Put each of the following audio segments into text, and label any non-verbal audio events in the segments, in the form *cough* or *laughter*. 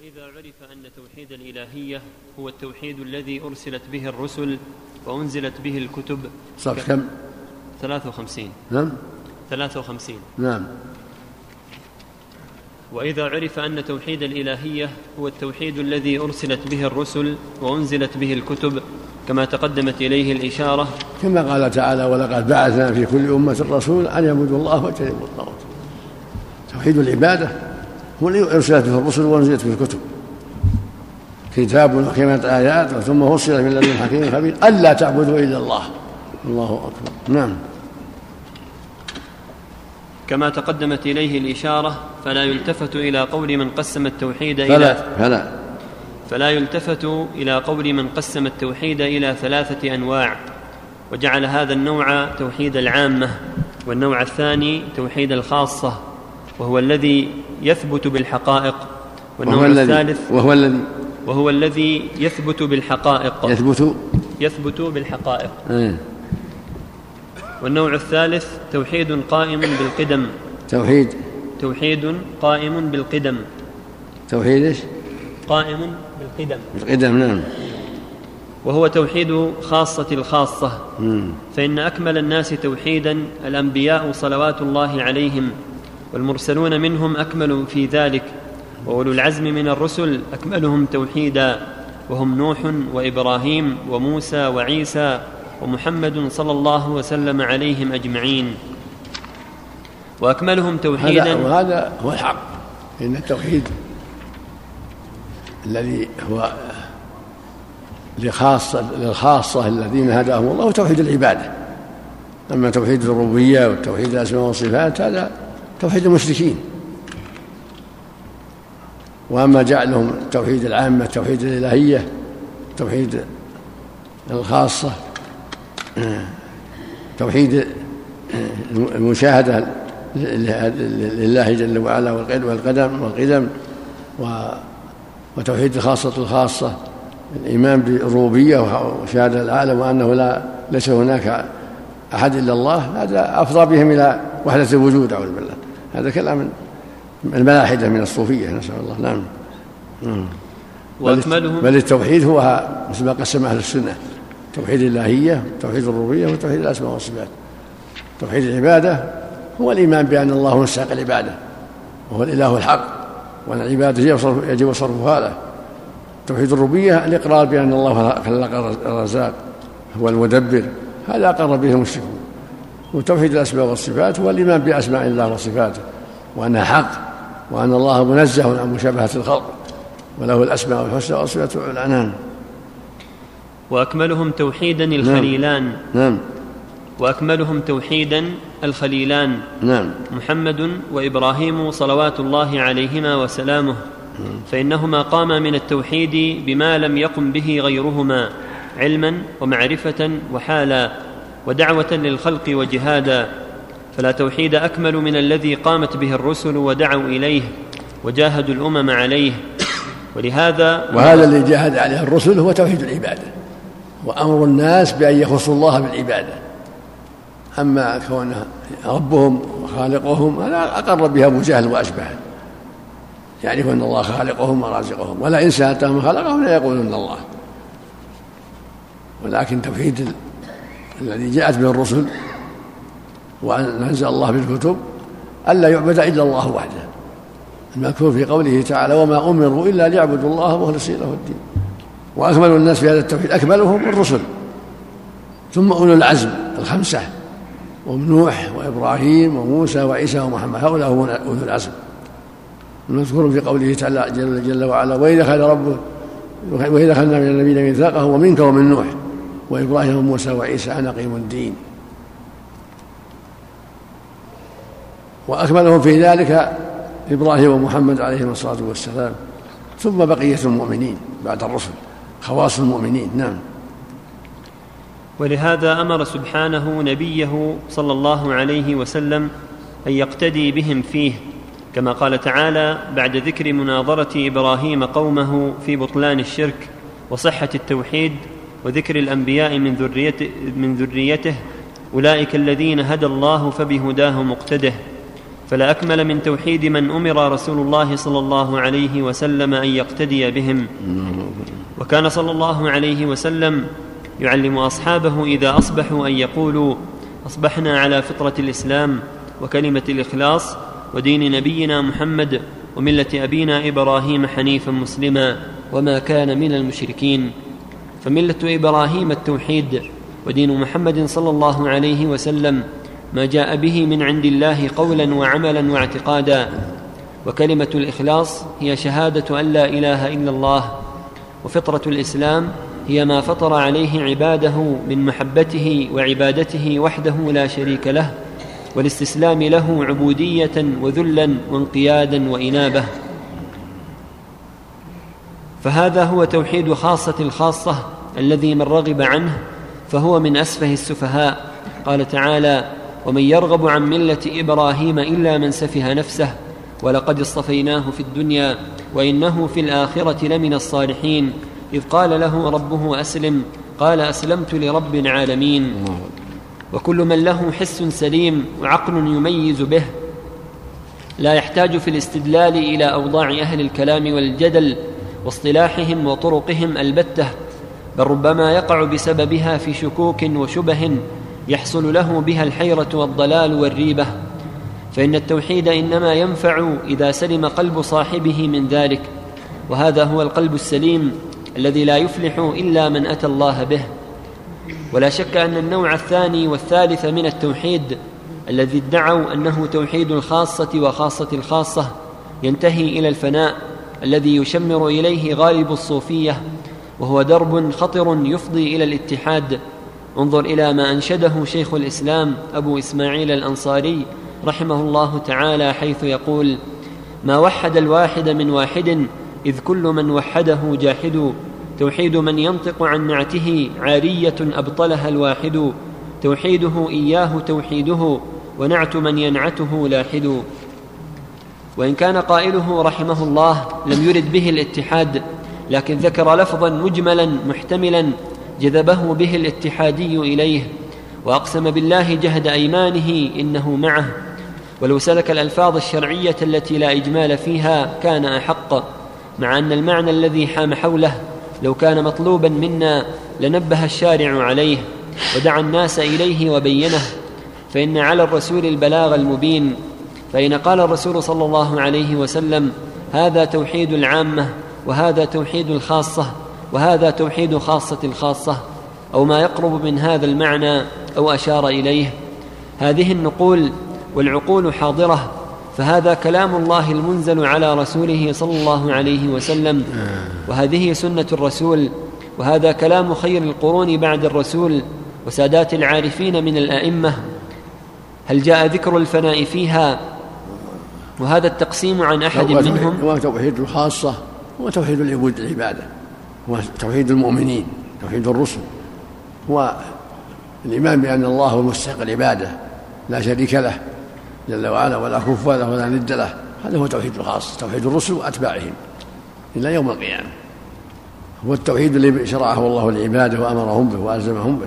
وإذا عرف أن توحيد الإلهية هو التوحيد الذي أرسلت به الرسل وأنزلت به الكتب صف كم؟ 53 نعم. 53 نعم. وإذا عرف أن توحيد الإلهية هو التوحيد الذي أرسلت به الرسل وأنزلت به الكتب كما تقدمت إليه الإشارة. كما قال تعالى ولقد بعثنا في كل أمة رسول أن يعبدوا الله واجتنبوا الطاغوت. توحيد العبادة ارسلت به الرسل وانزلت به الكتب. كتاب وحكمت آيات ثم فصلت من لدن حكيم خبير. ألا تعبدوا إلا الله. الله أكبر. نعم. كما تقدمت إليه الإشارة فلا يلتفت إلى قول من قسم التوحيد فلا إلى فلا. فلا يلتفت إلى قول من قسم التوحيد إلى ثلاثة أنواع وجعل هذا النوع توحيد العامة والنوع الثاني توحيد الخاصة. وهو الذي يثبت بالحقائق والنوع وهو الذي الثالث وهو الذي وهو الذي يثبت بالحقائق. يثبت يثبت بالحقائق. إيه. والنوع الثالث توحيد قائم بالقدم. توحيد. توحيد قائم بالقدم. توحيد إيش؟ قائم بالقدم. القدم نعم. وهو توحيد خاصة الخاصة. مم. فإن أكمل الناس توحيدا الأنبياء صلوات الله عليهم. والمرسلون منهم أكمل في ذلك وأولو العزم من الرسل أكملهم توحيدا وهم نوح وإبراهيم وموسى وعيسى ومحمد صلى الله وسلم عليهم أجمعين. وأكملهم هذا توحيدا وهذا هو الحق إن التوحيد الذي هو لخاصة للخاصة الذين هداهم الله توحيد العبادة. أما توحيد الربوبية وتوحيد الأسماء والصفات هذا توحيد المشركين. وأما جعلهم توحيد العامة توحيد الإلهية توحيد الخاصة توحيد المشاهدة لله جل وعلا والقدم والقدم وتوحيد الخاصة الخاصة الإيمان بالربوبية وشهادة العالم وأنه لا ليس هناك أحد إلا الله هذا أفضى بهم إلى وحدة الوجود أعوذ بالله. هذا كلام الملاحدة من الصوفية نسأل الله. نعم. مم. وأكملهم بل التوحيد هو مثل ما قسم أهل السنة. توحيد الإلهية توحيد الربوبية وتوحيد الأسماء والصفات. توحيد العبادة هو الإيمان بأن الله مستحق العبادة وهو الإله الحق وأن العبادة يجب صرفها له. توحيد الربوبية الإقرار بأن الله خلق الرزاق هو المدبر. هذا أقر به المشركون. وتوحيد الأسماء والصفات هو الإيمان بأسماء الله وصفاته وأنها حق وأن الله منزه عن مشابهة الخلق وله الأسماء الحسنى والصفات العنان وأكملهم توحيدا الخليلان. نعم. وأكملهم توحيدا الخليلان. نعم. محمد وإبراهيم صلوات الله عليهما وسلامه. فإنهما قاما من التوحيد بما لم يقم به غيرهما علما ومعرفة وحالا. ودعوة للخلق وجهادا فلا توحيد أكمل من الذي قامت به الرسل ودعوا إليه وجاهدوا الأمم عليه. ولهذا وهذا اللي جاهد عليه الرسل هو توحيد العبادة وأمر الناس بأن يخصوا الله بالعبادة. أما كونه ربهم وخالقهم هذا أقر بها أبو جهل وأشبهه يعرف أن الله خالقهم ورازقهم ولا إن سألتهم خلقهم لا يقولون الله. ولكن توحيد الذي جاءت به الرسل وأن أنزل الله بالكتب ألا يعبد إلا الله وحده. المذكور في قوله تعالى وما أمروا إلا ليعبدوا الله مخلصين له الدين. وأكمل الناس في هذا التوحيد أكملهم الرسل. ثم أولو العزم الخمسة وهم نوح وإبراهيم وموسى وعيسى ومحمد هؤلاء هم أولو العزم. المذكور في قوله تعالى جل, جل وعلا وإذا أخذ ربه وإذا أخذنا من النبيين ميثاقه ومنك ومن نوح. وإبراهيم وموسى وعيسى أن أقيموا الدين. وأكملهم في ذلك إبراهيم ومحمد عليهم الصلاة والسلام. ثم بقية المؤمنين بعد الرسل خواص المؤمنين نعم. ولهذا أمر سبحانه نبيه صلى الله عليه وسلم أن يقتدي بهم فيه كما قال تعالى بعد ذكر مناظرة إبراهيم قومه في بطلان الشرك وصحة التوحيد وذكر الأنبياء من ذريته, من ذريته أولئك الذين هدى الله فبهداه مقتده. فلا أكمل من توحيد من أمر رسول الله صلى الله عليه وسلم أن يقتدي بهم. وكان صلى الله عليه وسلم يعلم أصحابه إذا أصبحوا أن يقولوا أصبحنا على فطرة الإسلام وكلمة الإخلاص ودين نبينا محمد وملة أبينا إبراهيم حنيفا مسلما وما كان من المشركين. فملة إبراهيم التوحيد ودين محمد صلى الله عليه وسلم ما جاء به من عند الله قولا وعملا واعتقادا. وكلمة الإخلاص هي شهادة أن لا إله إلا الله وفطرة الإسلام هي ما فطر عليه عباده من محبته وعبادته وحده لا شريك له والاستسلام له عبودية وذلا وانقيادا وإنابة. فهذا هو توحيد خاصة الخاصة الذي من رغب عنه فهو من أسفه السفهاء. قال تعالى ومن يرغب عن ملة إبراهيم إلا من سفه نفسه ولقد اصطفيناه في الدنيا وإنه في الآخرة لمن الصالحين. إذ قال له ربه أسلم قال أسلمت لرب العالمين وكل من له حس سليم وعقل يميز به. لا يحتاج في الاستدلال إلى أوضاع أهل الكلام والجدل واصطلاحهم وطرقهم البتة بل ربما يقع بسببها في شكوك وشبه يحصل له بها الحيرة والضلال والريبة. فإن التوحيد إنما ينفع إذا سلم قلب صاحبه من ذلك وهذا هو القلب السليم الذي لا يفلح إلا من أتى الله به. ولا شك أن النوع الثاني والثالث من التوحيد الذي ادعوا أنه توحيد الخاصة وخاصة الخاصة ينتهي إلى الفناء الذي يشمر إليه غالب الصوفية وهو درب خطر يفضي إلى الاتحاد. انظر إلى ما أنشده شيخ الإسلام أبو إسماعيل الأنصاري رحمه الله تعالى حيث يقول ما وحد الواحد من واحد إذ كل من وحده جاحد. توحيد من ينطق عن نعته عارية أبطلها الواحد. توحيده إياه توحيده ونعت من ينعته لاحد. وإن كان قائله رحمه الله لم يرد به الاتحاد لكن ذكر لفظا مجملا محتملا جذبه به الاتحادي إليه وأقسم بالله جهد أيمانه إنه معه. ولو سلك الألفاظ الشرعية التي لا إجمال فيها كان أحق مع أن المعنى الذي حام حوله لو كان مطلوبا منا لنبه الشارع عليه ودعا الناس إليه وبينه فإن على الرسول البلاغ المبين فإن قال الرسول صلى الله عليه وسلم هذا توحيد العامة وهذا توحيد الخاصة وهذا توحيد خاصة الخاصة أو ما يقرب من هذا المعنى أو أشار إليه. هذه النقول والعقول حاضرة فهذا كلام الله المنزل على رسوله صلى الله عليه وسلم. وهذه سنة الرسول وهذا كلام خير القرون بعد الرسول وسادات العارفين من الأئمة. هل جاء ذكر الفناء فيها وهذا التقسيم عن أحد منهم هو توحيد الخاصة هو توحيد العبود العبادة هو توحيد المؤمنين توحيد الرسل هو الإيمان بأن الله هو المستحق العبادة لا شريك له جل وعلا ولا كفوا له ولا ند له هذا هو توحيد الخاص توحيد الرسل وأتباعهم إلى يوم القيامة. هو التوحيد الذي شرعه الله لعباده وأمرهم به وألزمهم به.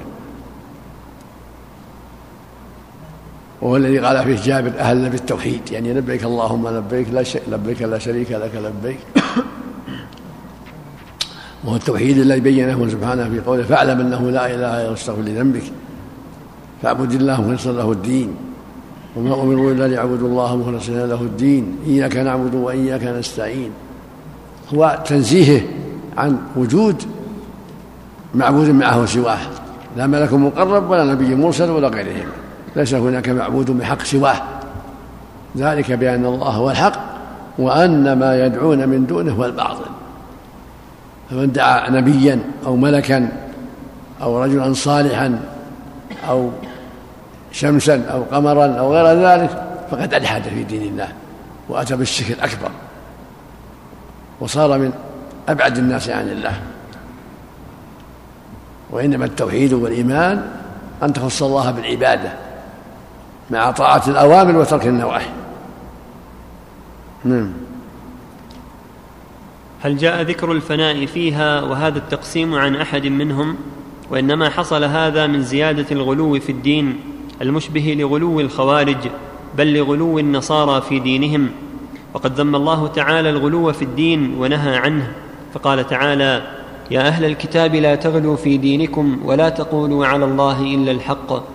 وهو الذي قال فيه جابر أهل بالتوحيد يعني لبيك اللهم لبيك لا شيء لبيك لا شريك لك لبيك. *coughs* وهو التوحيد الذي بينه سبحانه في قوله فاعلم أنه لا إله إلا الله لذنبك. فاعبد الله مخلصا له الدين. وما أمروا إلا ليعبدوا الله مخلصين له الدين. إياك نعبد وإياك نستعين. هو تنزيهه عن وجود معبود معه سواه. لا ملك مقرب ولا نبي مرسل ولا غيرهم. ليس هناك معبود بحق سواه. ذلك بأن الله هو الحق وأن ما يدعون من دونه هو الباطل. فمن دعا نبيا أو ملكا أو رجلا صالحا أو شمسا أو قمرا أو غير ذلك فقد ألحد في دين الله وأتى بالشرك الأكبر وصار من أبعد الناس عن الله. وإنما التوحيد والإيمان أن تخص الله بالعبادة. مع طاعة الأوامر وترك النواهي. نعم. هل جاء ذكر الفناء فيها وهذا التقسيم عن أحد منهم؟ وإنما حصل هذا من زيادة الغلو في الدين المشبه لغلو الخوارج بل لغلو النصارى في دينهم. وقد ذم الله تعالى الغلو في الدين ونهى عنه. فقال تعالى يا أهل الكتاب لا تغلوا في دينكم ولا تقولوا على الله إلا الحق.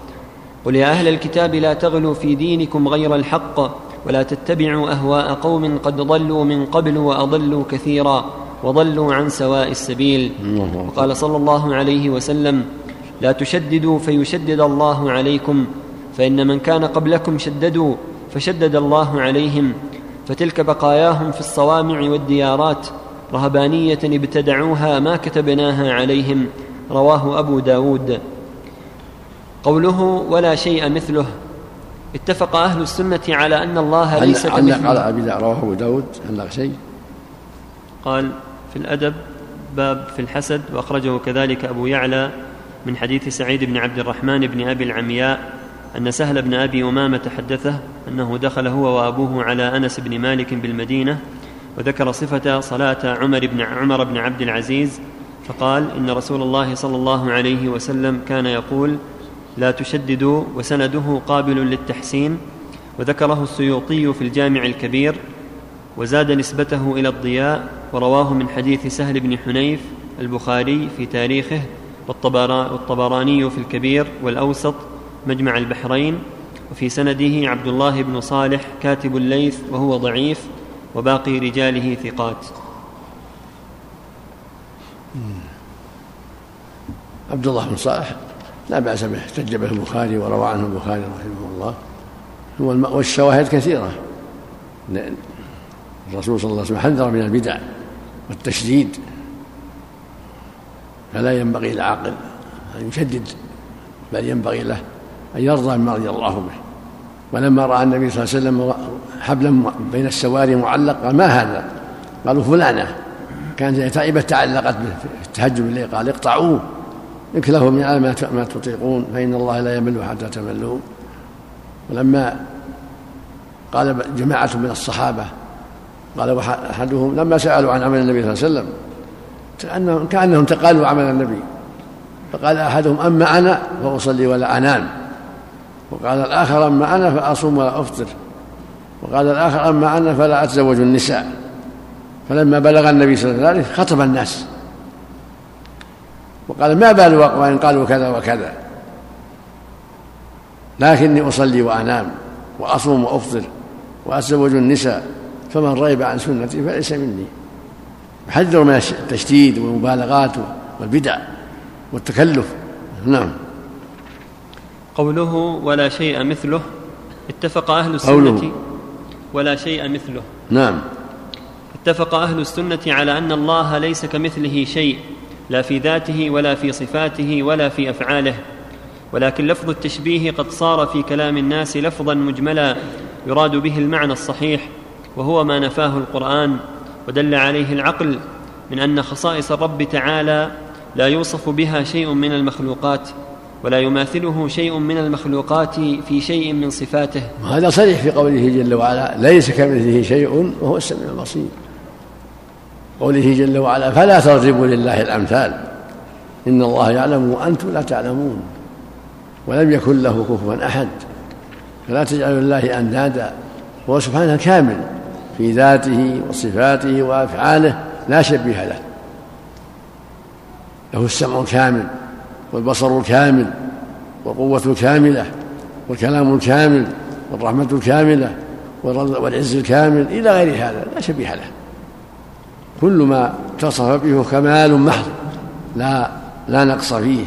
قل يا أهل الكتاب لا تغلوا في دينكم غير الحق ولا تتبعوا أهواء قوم قد ضلوا من قبل وأضلوا كثيرا وضلوا عن سواء السبيل. وقال صلى الله عليه وسلم لا تشددوا فيشدد الله عليكم فإن من كان قبلكم شددوا فشدد الله عليهم. فتلك بقاياهم في الصوامع والديارات رهبانية ابتدعوها ما كتبناها عليهم رواه أبو داود. قوله ولا شيء مثله. اتفق أهل السنة على أن الله ليس كمثله على أبي رواه أبو داود علق شيء؟ قال في الأدب باب في الحسد وأخرجه كذلك أبو يعلى من حديث سعيد بن عبد الرحمن بن أبي العمياء أن سهل بن أبي أمامة حدثه أنه دخل هو وأبوه على أنس بن مالك بالمدينة وذكر صفة صلاة عمر بن عمر بن عبد العزيز فقال إن رسول الله صلى الله عليه وسلم كان يقول لا تشددوا وسنده قابل للتحسين وذكره السيوطي في الجامع الكبير وزاد نسبته إلى الضياء ورواه من حديث سهل بن حنيف البخاري في تاريخه والطبراني في الكبير والأوسط مجمع البحرين وفي سنده عبد الله بن صالح كاتب الليث وهو ضعيف وباقي رجاله ثقات. عبد الله بن صالح. لا بأس به احتج به البخاري وروى عنه البخاري رحمه الله. والشواهد كثيرة. الرسول صلى الله عليه وسلم حذر من البدع والتشديد. فلا ينبغي للعاقل أن يشدد بل ينبغي له أن يرضى بما رضي الله به. ولما رأى النبي صلى الله عليه وسلم حبلا بين السواري معلق قال ما هذا؟ قالوا فلانة. كانت تعبت تعلقت به في التهجد بالليل قال اقطعوه. اكلفوا من ما تطيقون فإن الله لا يمل حتى تملوا ولما قال جماعة من الصحابة قال أحدهم لما سألوا عن عمل النبي صلى الله عليه وسلم كأنهم, كأنهم تقالوا عمل النبي. فقال أحدهم أما أنا فأصلي ولا أنام. وقال الآخر أما أنا فأصوم ولا أفطر. وقال الآخر أما أنا فلا أتزوج النساء. فلما بلغ النبي صلى الله عليه وسلم خطب الناس. وقال ما بال أقوام قالوا كذا وكذا. لكني أصلي وأنام وأصوم وأفطر وأتزوج النساء فمن رغب عن سنتي فليس مني. يحذر من التشديد والمبالغات والبدع والتكلف. نعم. قوله ولا شيء مثله اتفق أهل السنة قوله. ولا شيء مثله. نعم. اتفق أهل السنة على أن الله ليس كمثله شيء. لا في ذاته ولا في صفاته ولا في أفعاله. ولكن لفظ التشبيه قد صار في كلام الناس لفظا مجملا يراد به المعنى الصحيح وهو ما نفاه القرآن ودل عليه العقل من أن خصائص الرب تعالى لا يوصف بها شيء من المخلوقات ولا يماثله شيء من المخلوقات في شيء من صفاته. وهذا صريح في قوله جل وعلا ليس كمثله شيء وهو السميع البصير. قوله جل وعلا فلا تضربوا لله الأمثال. إن الله يعلم وأنتم لا تعلمون. ولم يكن له كفوا أحد. فلا تجعلوا لله أندادا. هو سبحانه كامل في ذاته وصفاته وأفعاله لا شبيه له. له السمع الكامل والبصر الكامل والقوة الكاملة والكلام الكامل والرحمة الكاملة والعز الكامل إلى غير هذا لا شبيه له. كل ما اتصف به كمال محض لا لا نقص فيه.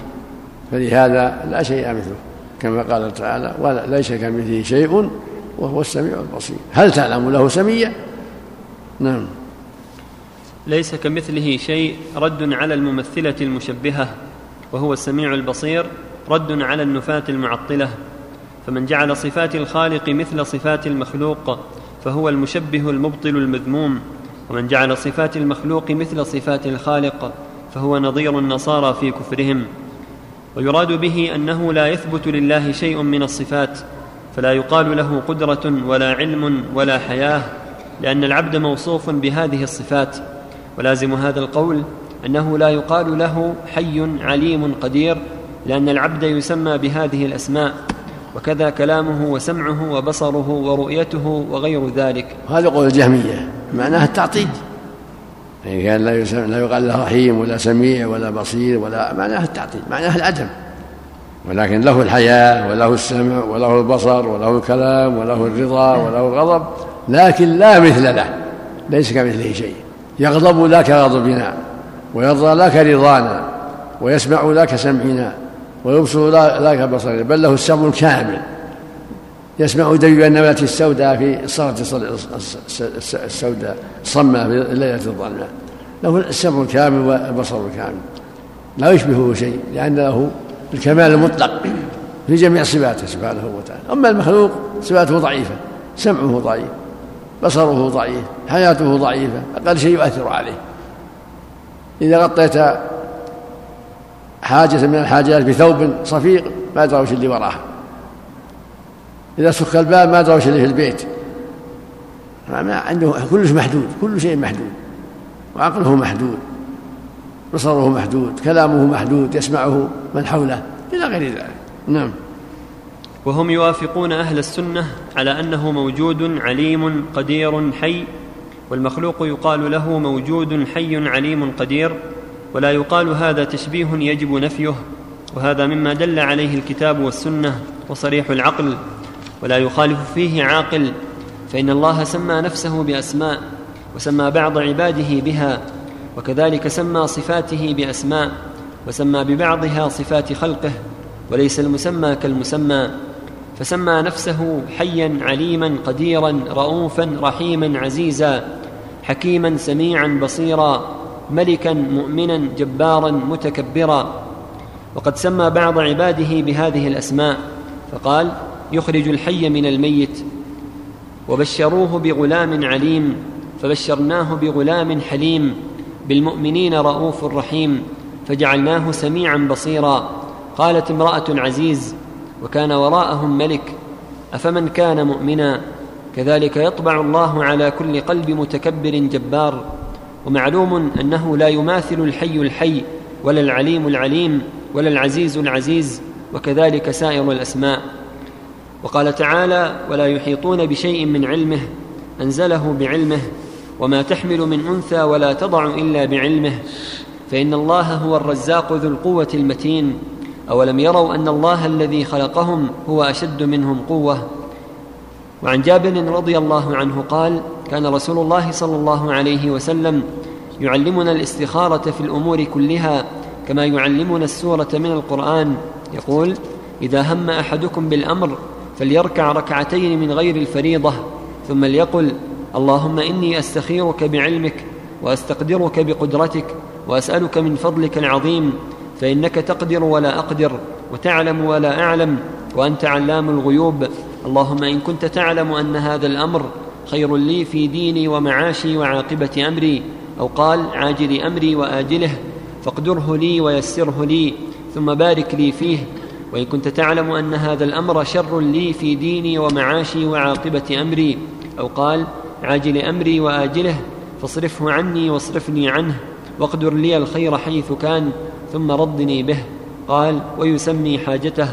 فلهذا لا شيء مثله كما قال تعالى ولا ليس كمثله شيء وهو السميع البصير. هل تعلم له سميا نعم. ليس كمثله شيء رد على الممثلة المشبهة وهو السميع البصير رد على النفاة المعطلة. فمن جعل صفات الخالق مثل صفات المخلوق فهو المشبه المبطل المذموم. ومن جعل صفات المخلوق مثل صفات الخالق فهو نظير النصارى في كفرهم. ويراد به أنه لا يثبت لله شيء من الصفات فلا يقال له قدرة ولا علم ولا حياة لأن العبد موصوف بهذه الصفات. ولازم هذا القول أنه لا يقال له حي عليم قدير لأن العبد يسمى بهذه الأسماء. وكذا كلامه وسمعه وبصره ورؤيته وغير ذلك. هذا قول الجهمية. معناها التعطيل. يعني كان لا, لا يقال له رحيم ولا سميع ولا بصير ولا معناها التعطيل معناها العدم. ولكن له الحياة وله السمع وله البصر وله الكلام وله الرضا وله الغضب لكن لا مثل له ليس كمثله شيء. يغضب لا كغضبنا ويرضى لا كرضانا ويسمع لا كسمعنا ويبصر لا كبصرنا بل له السمع الكامل. يسمع دبيب النملة السوداء في الصخرة السوداء الصمة في الليلة الظلماء له السمع الكامل والبصر الكامل. لا يشبهه شيء لأن له الكمال المطلق في جميع صفاته سبحانه وتعالى. أما المخلوق صفاته ضعيفة سمعه ضعيف بصره ضعيف حياته ضعيفة أقل شيء يؤثر عليه. إذا غطيت حاجة من الحاجات بثوب صفيق ما أدرى وش اللي وراه إذا سك الباب ما أدرى وش اللي في البيت. ما عنده كل شيء محدود كل شيء محدود. وعقله محدود بصره محدود كلامه محدود يسمعه من حوله إلى غير ذلك. نعم. وهم يوافقون أهل السنة على أنه موجود عليم قدير حي والمخلوق يقال له موجود حي عليم قدير ولا يقال هذا تشبيه يجب نفيه وهذا مما دل عليه الكتاب والسنة وصريح العقل. ولا يخالف فيه عاقل فإن الله سمى نفسه بأسماء وسمى بعض عباده بها وكذلك سمى صفاته بأسماء وسمى ببعضها صفات خلقه وليس المسمى كالمسمى فسمى نفسه حيا عليما قديرا رؤوفا رحيما عزيزا حكيما سميعا بصيرا ملكا مؤمنا جبارا متكبرا. وقد سمى بعض عباده بهذه الأسماء فقال يخرج الحي من الميت وبشروه بغلام عليم فبشرناه بغلام حليم بالمؤمنين رؤوف رحيم فجعلناه سميعا بصيرا. قالت امرأة العزيز وكان وراءهم ملك أفمن كان مؤمنا؟ كذلك يطبع الله على كل قلب متكبر جبار. ومعلوم أنه لا يماثل الحي الحي ولا العليم العليم ولا العزيز العزيز وكذلك سائر الأسماء. وقال تعالى ولا يحيطون بشيء من علمه أنزله بعلمه وما تحمل من أنثى ولا تضع إلا بعلمه فإن الله هو الرزاق ذو القوة المتين أولم يروا أن الله الذي خلقهم هو أشد منهم قوة؟ وعن جابر رضي الله عنه قال كان رسول الله صلى الله عليه وسلم يعلمنا الاستخارة في الأمور كلها كما يعلمنا السورة من القرآن يقول إذا هم أحدكم بالأمر فليركع ركعتين من غير الفريضة ثم ليقل اللهم إني أستخيرك بعلمك وأستقدرك بقدرتك وأسألك من فضلك العظيم فإنك تقدر ولا أقدر وتعلم ولا أعلم وأنت علام الغيوب. اللهم إن كنت تعلم أن هذا الأمر خير لي في ديني ومعاشي وعاقبة أمري أو قال عاجل أمري وآجله فاقدره لي ويسره لي ثم بارك لي فيه وإن كنت تعلم أن هذا الأمر شر لي في ديني ومعاشي وعاقبة أمري أو قال عاجل أمري وآجله فاصرفه عني واصرفني عنه واقدر لي الخير حيث كان ثم ردني به. قال ويسمي حاجته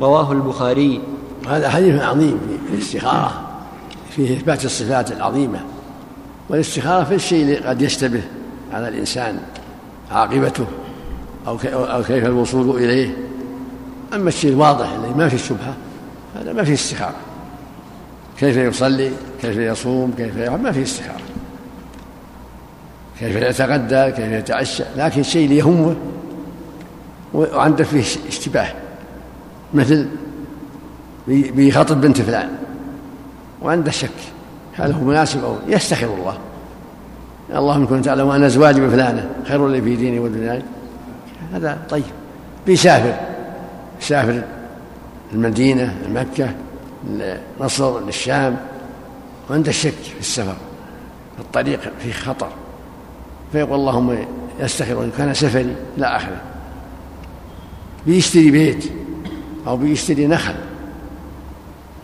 رواه البخاري. هذا حديث عظيم في الاستخارة فيه إثبات الصفات العظيمة والاستخارة في الشيء اللي قد يشتبه على الإنسان عاقبته أو أو كيف الوصول إليه. أما الشيء الواضح الذي ما فيه الشبهة هذا ما فيه استخارة كيف يصلي؟ كيف يصوم؟ كيف يفعل ما فيه استخارة كيف يتغدى؟ كيف يتعشى؟ لكن الشيء اللي يهمه وعنده فيه اشتباه. مثل بيخاطب بنت فلان وعنده شك. هل هو مناسب أو يستخير الله؟ اللهم كنت تعلم أن أزواجي بفلانة خير لي في ديني ودنياي. هذا طيب. بيسافر. يسافر المدينة مكة مصر للشام. وعنده شك في السفر الطريق فيه خطر. فيقول اللهم يستخير ان كان سفري إلى اخره بيشتري بيت أو بيشتري نخل.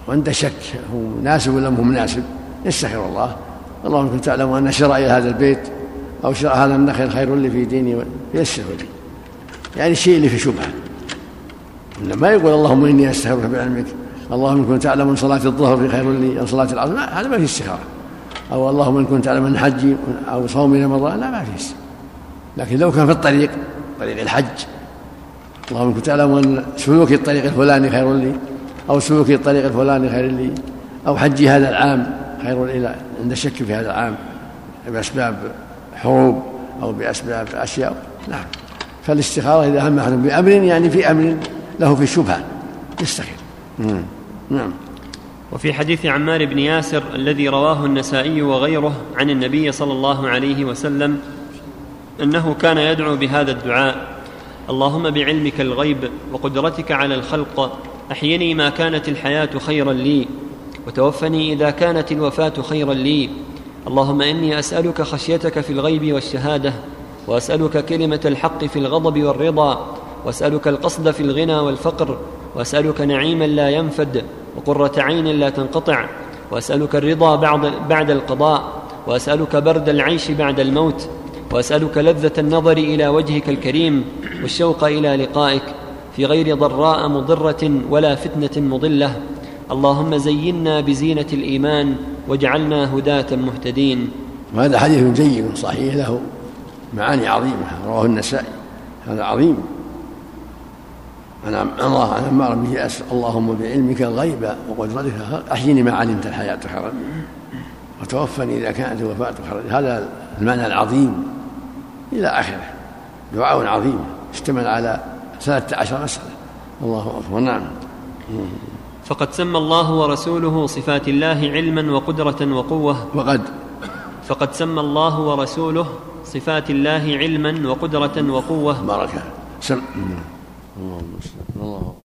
وعنده شك هو مناسب ولا مو مناسب؟ يستخير الله. اللهم كنت تعلم أن شرائي هذا البيت أو شراء هذا النخل خير لي في ديني يسره لي. يعني الشيء اللي في شبهة. ما يقول اللهم إني استخيرك بعلمك. اللهم إن كنت تعلم ان صلاة الظهر خير لي ان صلاة العصر. هذا ما في استخاره أو اللهم إن كنت تعلم ان حجي أو صومي رمضان. لا ما في لكن لو كان في الطريق طريق الحج. اللهم إن كنت تعلم ان سلوكي الطريق الفلاني خير لي أو سلوكي الطريق الفلاني خير لي أو حجي هذا العام خير لي. عند الشك في هذا العام بأسباب حروب أو بأسباب أشياء. نعم فالاستخاره إذا هم بأمر يعني في أمر له في الشبهه يستخير نعم. وفي حديث عمار بن ياسر الذي رواه النسائي وغيره عن النبي صلى الله عليه وسلم أنه كان يدعو بهذا الدعاء. اللهم بعلمك الغيب وقدرتك على الخلق أحيني ما كانت الحياة خيرا لي وتوفني إذا كانت الوفاة خيرا لي. اللهم إني أسألك خشيتك في الغيب والشهادة وأسألك كلمة الحق في الغضب والرضا واسألك القصد في الغنى والفقر واسألك نعيما لا ينفد وقرة عين لا تنقطع واسألك الرضا بعد, بعد القضاء واسألك برد العيش بعد الموت واسألك لذة النظر إلى وجهك الكريم والشوق إلى لقائك في غير ضراء مضرة ولا فتنة مضلة. اللهم زينا بزينة الإيمان واجعلنا هداة مهتدين. وهذا حديث جيد صحيح له معاني عظيمة رواه النسائي هذا عظيم. عن الله عن عمار به ياسر اللهم بعلمك الغيب وقدرتك أحيني ما علمت الحياة خيرا. وتوفني إذا كانت الوفاة خيرا. هذا المعنى العظيم إلى آخره. دعاء عظيم. اشتمل على ثلاثة عشر مسألة. الله أكبر. نعم. فقد سمى الله ورسوله صفات الله علما وقدرة وقوة. وقد. فقد سمى الله ورسوله صفات الله علما وقدرة وقوة. بارك. سم الله